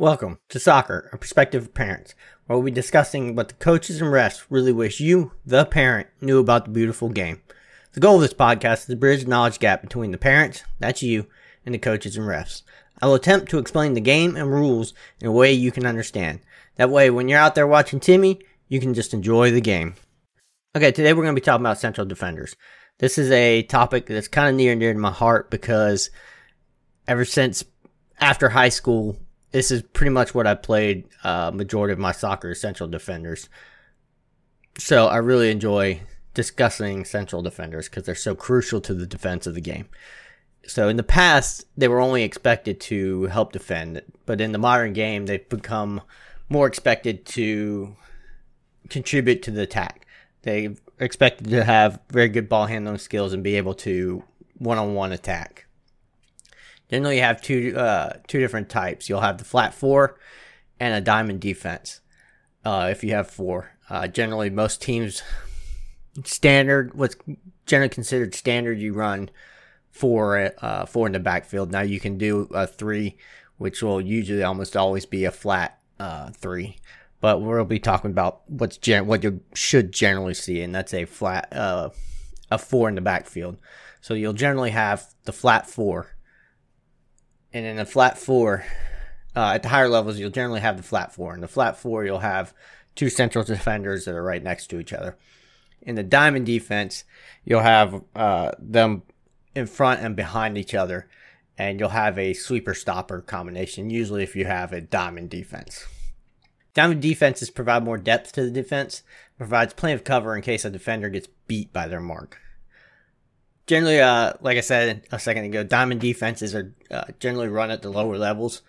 Welcome to Soccer, a perspective of parents, where we'll be discussing what the coaches and refs really wish you, the parent, knew about the beautiful game. The goal of this podcast is to bridge the knowledge gap between the parents, that's you, and the coaches and refs. I will attempt to explain the game and rules in a way you can understand. That way, when you're out there watching Timmy, you can just enjoy the game. Okay, today we're going to be talking about central defenders. This is a topic that's kind of near and dear to my heart because ever since after high school, this is pretty much what I played uh, majority of my soccer central defenders. So I really enjoy discussing central defenders because they're so crucial to the defense of the game. So in the past, they were only expected to help defend, but in the modern game, they've become more expected to contribute to the attack. They expected to have very good ball handling skills and be able to one-on-one attack. Generally, you have two uh, two different types. You'll have the flat four and a diamond defense. Uh, if you have four, uh, generally most teams standard what's generally considered standard you run four uh, four in the backfield. Now you can do a three, which will usually almost always be a flat uh, three. But we'll be talking about what's gen- what you should generally see, and that's a flat uh, a four in the backfield. So you'll generally have the flat four and in the flat four, uh, at the higher levels, you'll generally have the flat four. In the flat four, you'll have two central defenders that are right next to each other. In the diamond defense, you'll have uh, them in front and behind each other, and you'll have a sweeper stopper combination, usually if you have a diamond defense. Diamond defenses provide more depth to the defense, provides plenty of cover in case a defender gets beat by their mark generally, uh, like I said a second ago, diamond defenses are uh, generally run at the lower levels,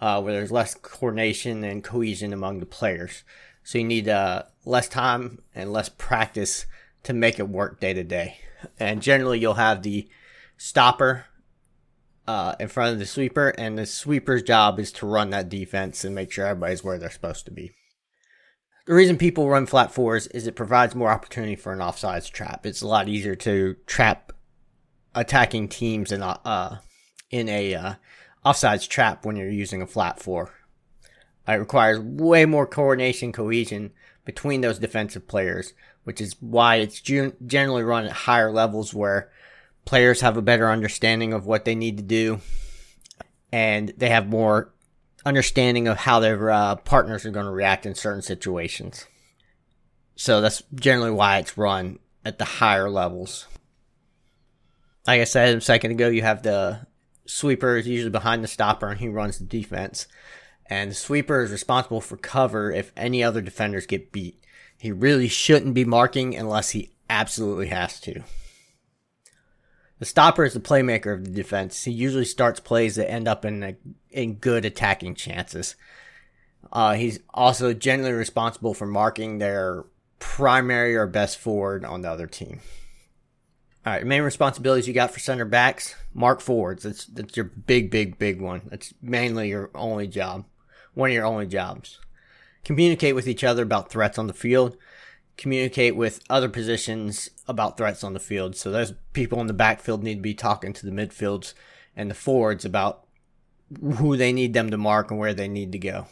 uh, where there's less coordination and cohesion among the players. So you need uh, less time and less practice to make it work day to day. And generally, you'll have the stopper uh, in front of the sweeper, and the sweeper's job is to run that defense and make sure everybody's where they're supposed to be. The reason people run flat fours is it provides more opportunity for an offsides trap. It's a lot easier to trap attacking teams in a uh, in a uh, offsides trap when you're using a flat four. It requires way more coordination, cohesion between those defensive players, which is why it's generally run at higher levels where players have a better understanding of what they need to do and they have more understanding of how their uh, partners are going to react in certain situations. So that's generally why it's run at the higher levels like I said a second ago, you have the sweeper is usually behind the stopper and he runs the defense. And the sweeper is responsible for cover if any other defenders get beat. He really shouldn't be marking unless he absolutely has to. The stopper is the playmaker of the defense. He usually starts plays that end up in a, in good attacking chances. Uh, he's also generally responsible for marking their primary or best forward on the other team. All right, main responsibilities you got for center backs, mark forwards. That's that's your big, big, big one. That's mainly your only job, one of your only jobs. Communicate with each other about threats on the field. Communicate with other positions about threats on the field. So those people in the backfield need to be talking to the midfields and the forwards about who they need them to mark and where they need to go.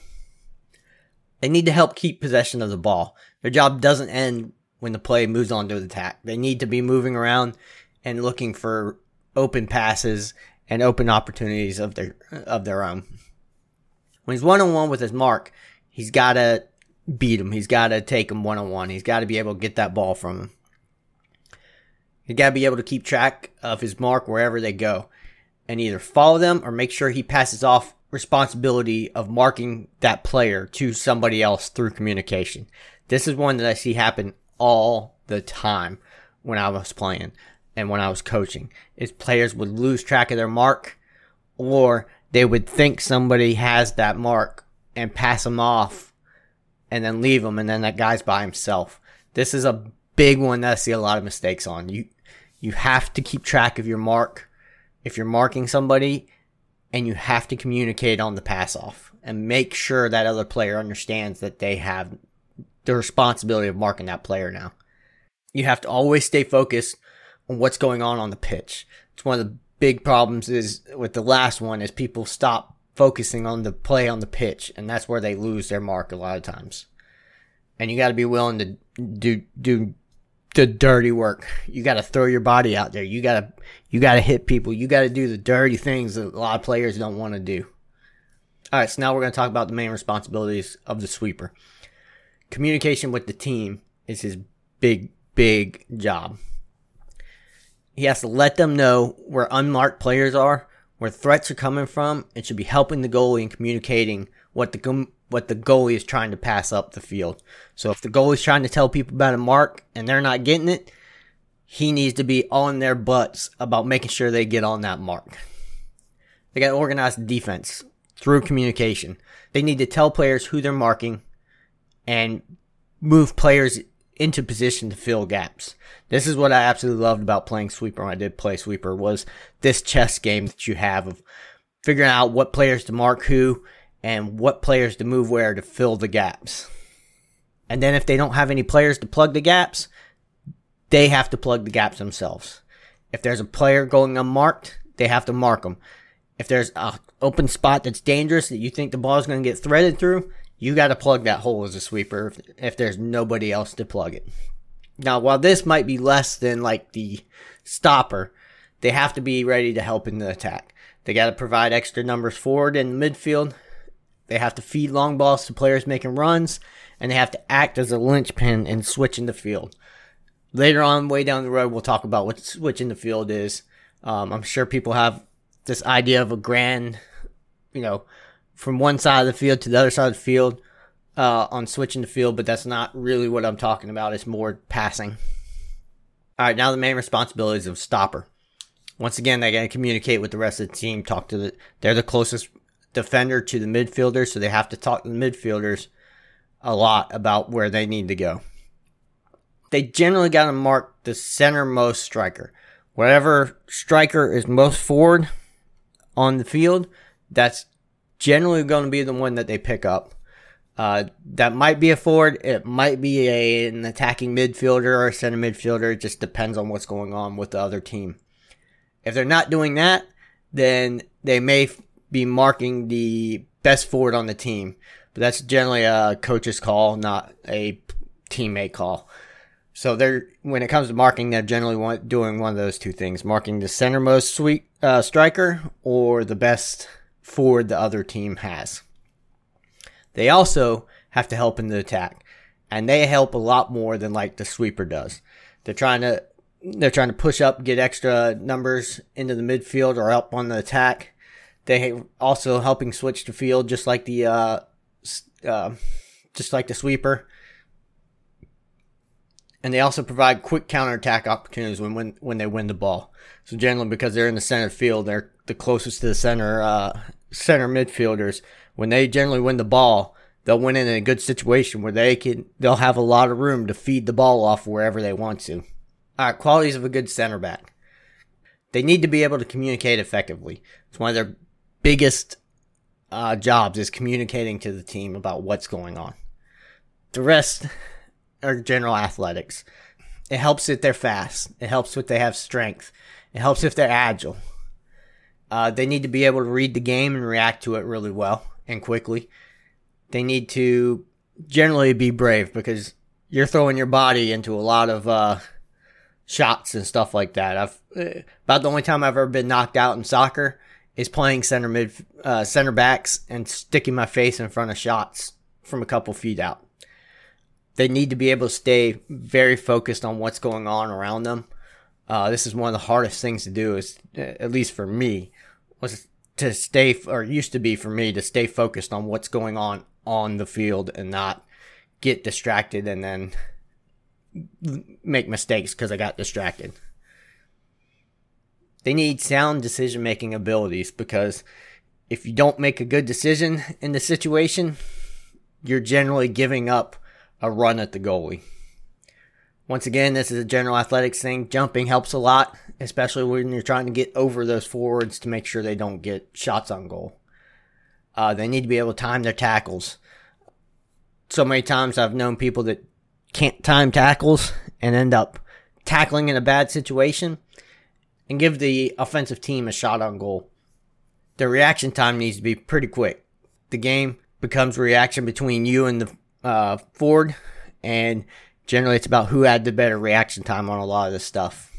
They need to help keep possession of the ball. Their job doesn't end when the play moves on to the attack. They need to be moving around and looking for open passes and open opportunities of their of their own. When he's one on one with his mark, he's got to beat him. He's got to take him one on one. He's got to be able to get that ball from him. He's got to be able to keep track of his mark wherever they go and either follow them or make sure he passes off responsibility of marking that player to somebody else through communication. This is one that I see happen all the time when I was playing and when I was coaching is players would lose track of their mark or they would think somebody has that mark and pass them off and then leave them and then that guy's by himself. This is a big one that I see a lot of mistakes on. You you have to keep track of your mark if you're marking somebody and you have to communicate on the pass off and make sure that other player understands that they have the responsibility of marking that player now. You have to always stay focused on what's going on on the pitch. It's one of the big problems is with the last one is people stop focusing on the play on the pitch, and that's where they lose their mark a lot of times. And you got to be willing to do do the dirty work. You got to throw your body out there. You got to you got to hit people. You got to do the dirty things that a lot of players don't want to do. All right, so now we're going to talk about the main responsibilities of the sweeper. Communication with the team is his big big job. He has to let them know where unmarked players are, where threats are coming from, and should be helping the goalie in communicating what the what the goalie is trying to pass up the field. So if the goalie is trying to tell people about a mark and they're not getting it, he needs to be on their butts about making sure they get on that mark. They got to organize defense through communication. They need to tell players who they're marking and move players into position to fill gaps. This is what I absolutely loved about playing sweeper when I did play sweeper was this chess game that you have of figuring out what players to mark who and what players to move where to fill the gaps. And then if they don't have any players to plug the gaps, they have to plug the gaps themselves. If there's a player going unmarked, they have to mark them. If there's a open spot that's dangerous that you think the ball is going to get threaded through, you got to plug that hole as a sweeper if, if there's nobody else to plug it. Now, while this might be less than like the stopper, they have to be ready to help in the attack. They got to provide extra numbers forward in the midfield they have to feed long balls to players making runs, and they have to act as a linchpin in switching the field. Later on, way down the road, we'll talk about what switching the field is. Um, I'm sure people have this idea of a grand, you know, from one side of the field to the other side of the field uh, on switching the field, but that's not really what I'm talking about. It's more passing. All right, now the main responsibilities of stopper. Once again, they got to communicate with the rest of the team. Talk to the they're the closest defender to the midfielder, so they have to talk to the midfielders a lot about where they need to go. They generally got to mark the centermost striker. Whatever striker is most forward on the field, that's generally going to be the one that they pick up. Uh, that might be a forward. It might be a, an attacking midfielder or a center midfielder. It just depends on what's going on with the other team. If they're not doing that, then they may be marking the best forward on the team. But that's generally a coach's call, not a teammate call. So they're when it comes to marking, they're generally doing one of those two things: marking the centermost sweet uh, striker or the best forward the other team has. They also have to help in the attack, and they help a lot more than like the sweeper does. They're trying to they're trying to push up, get extra numbers into the midfield or up on the attack, they also helping switch the field, just like the uh, uh, just like the sweeper. And they also provide quick counterattack opportunities when, when when they win the ball. So generally, because they're in the center field, they're the closest to the center uh, center midfielders. When they generally win the ball, they'll win in a good situation where they can they'll have a lot of room to feed the ball off wherever they want to. All right, qualities of a good center back. They need to be able to communicate effectively. It's one of their biggest uh, jobs is communicating to the team about what's going on. The rest are general athletics. It helps if they're fast. It helps if they have strength. It helps if they're agile. Uh, they need to be able to read the game and react to it really well and quickly. They need to generally be brave because you're throwing your body into a lot of uh, shots and stuff like that. I've uh, about the only time I've ever been knocked out in soccer is playing center mid uh, center backs and sticking my face in front of shots from a couple feet out. They need to be able to stay very focused on what's going on around them. Uh, this is one of the hardest things to do, is at least for me, was to stay or used to be for me to stay focused on what's going on on the field and not get distracted and then make mistakes because I got distracted. They need sound decision making abilities because if you don't make a good decision in the situation, you're generally giving up a run at the goalie. Once again, this is a general athletics thing. Jumping helps a lot, especially when you're trying to get over those forwards to make sure they don't get shots on goal. Uh, they need to be able to time their tackles. So many times I've known people that can't time tackles and end up tackling in a bad situation and give the offensive team a shot on goal. the reaction time needs to be pretty quick. The game becomes reaction between you and the uh, forward, and generally it's about who had the better reaction time on a lot of this stuff.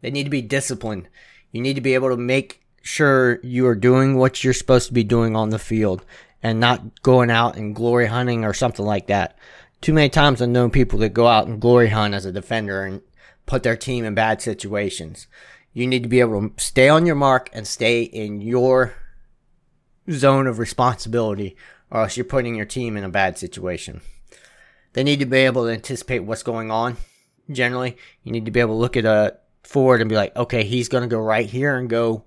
They need to be disciplined. You need to be able to make sure you are doing what you're supposed to be doing on the field and not going out and glory hunting or something like that. Too many times I've known people that go out and glory hunt as a defender and put their team in bad situations. You need to be able to stay on your mark and stay in your zone of responsibility, or else you're putting your team in a bad situation. They need to be able to anticipate what's going on. Generally, you need to be able to look at a forward and be like, okay, he's going to go right here and go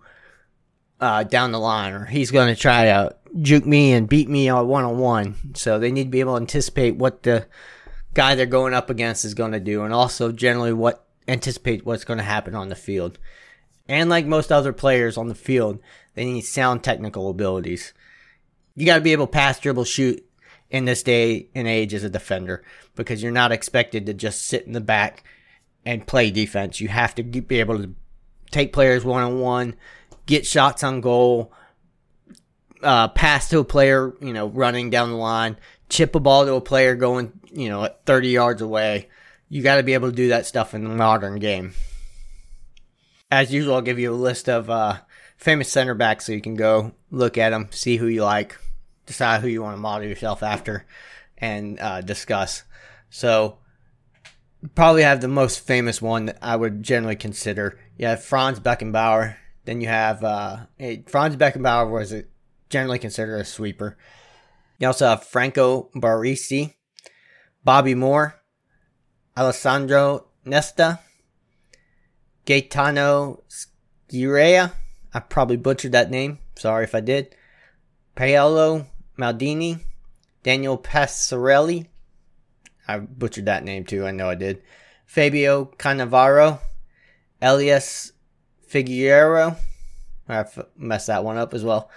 uh, down the line, or he's going to try to juke me and beat me on one on one. So they need to be able to anticipate what the guy they're going up against is going to do, and also generally what anticipate what's going to happen on the field. And like most other players on the field, they need sound technical abilities. You got to be able to pass, dribble, shoot in this day and age as a defender because you're not expected to just sit in the back and play defense. You have to be able to take players one on one, get shots on goal, uh, pass to a player, you know, running down the line, chip a ball to a player going, you know, at 30 yards away. You got to be able to do that stuff in the modern game. As usual, I'll give you a list of uh, famous center backs so you can go look at them, see who you like, decide who you want to model yourself after, and uh, discuss. So, probably have the most famous one that I would generally consider. You have Franz Beckenbauer. Then you have uh, Franz Beckenbauer was a generally considered a sweeper. You also have Franco Baresi, Bobby Moore, Alessandro Nesta, Gaetano Scirea. I probably butchered that name. Sorry if I did. Paolo Maldini, Daniel Passarelli. I butchered that name too. I know I did. Fabio Cannavaro, Elias Figueroa. I messed that one up as well.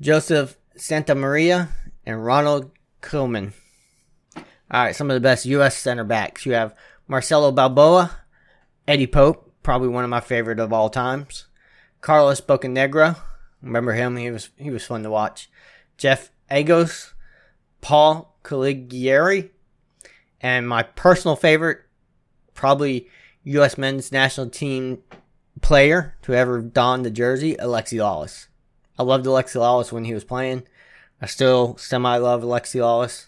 Joseph Santamaria, and Ronald Koeman. All right, some of the best U.S. center backs. You have Marcelo Balboa, Eddie Pope, probably one of my favorite of all times. Carlos Bocanegra, remember him? He was he was fun to watch. Jeff Agoos, Paul Caligiuri, and my personal favorite, probably U.S. men's national team player to ever don the jersey, Alexi Lalas. I loved Alexi Lalas when he was playing. I still semi love Alexi Lalas.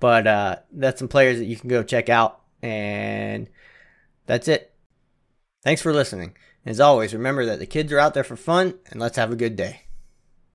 But uh, that's some players that you can go check out. And that's it. Thanks for listening. As always, remember that the kids are out there for fun, and let's have a good day.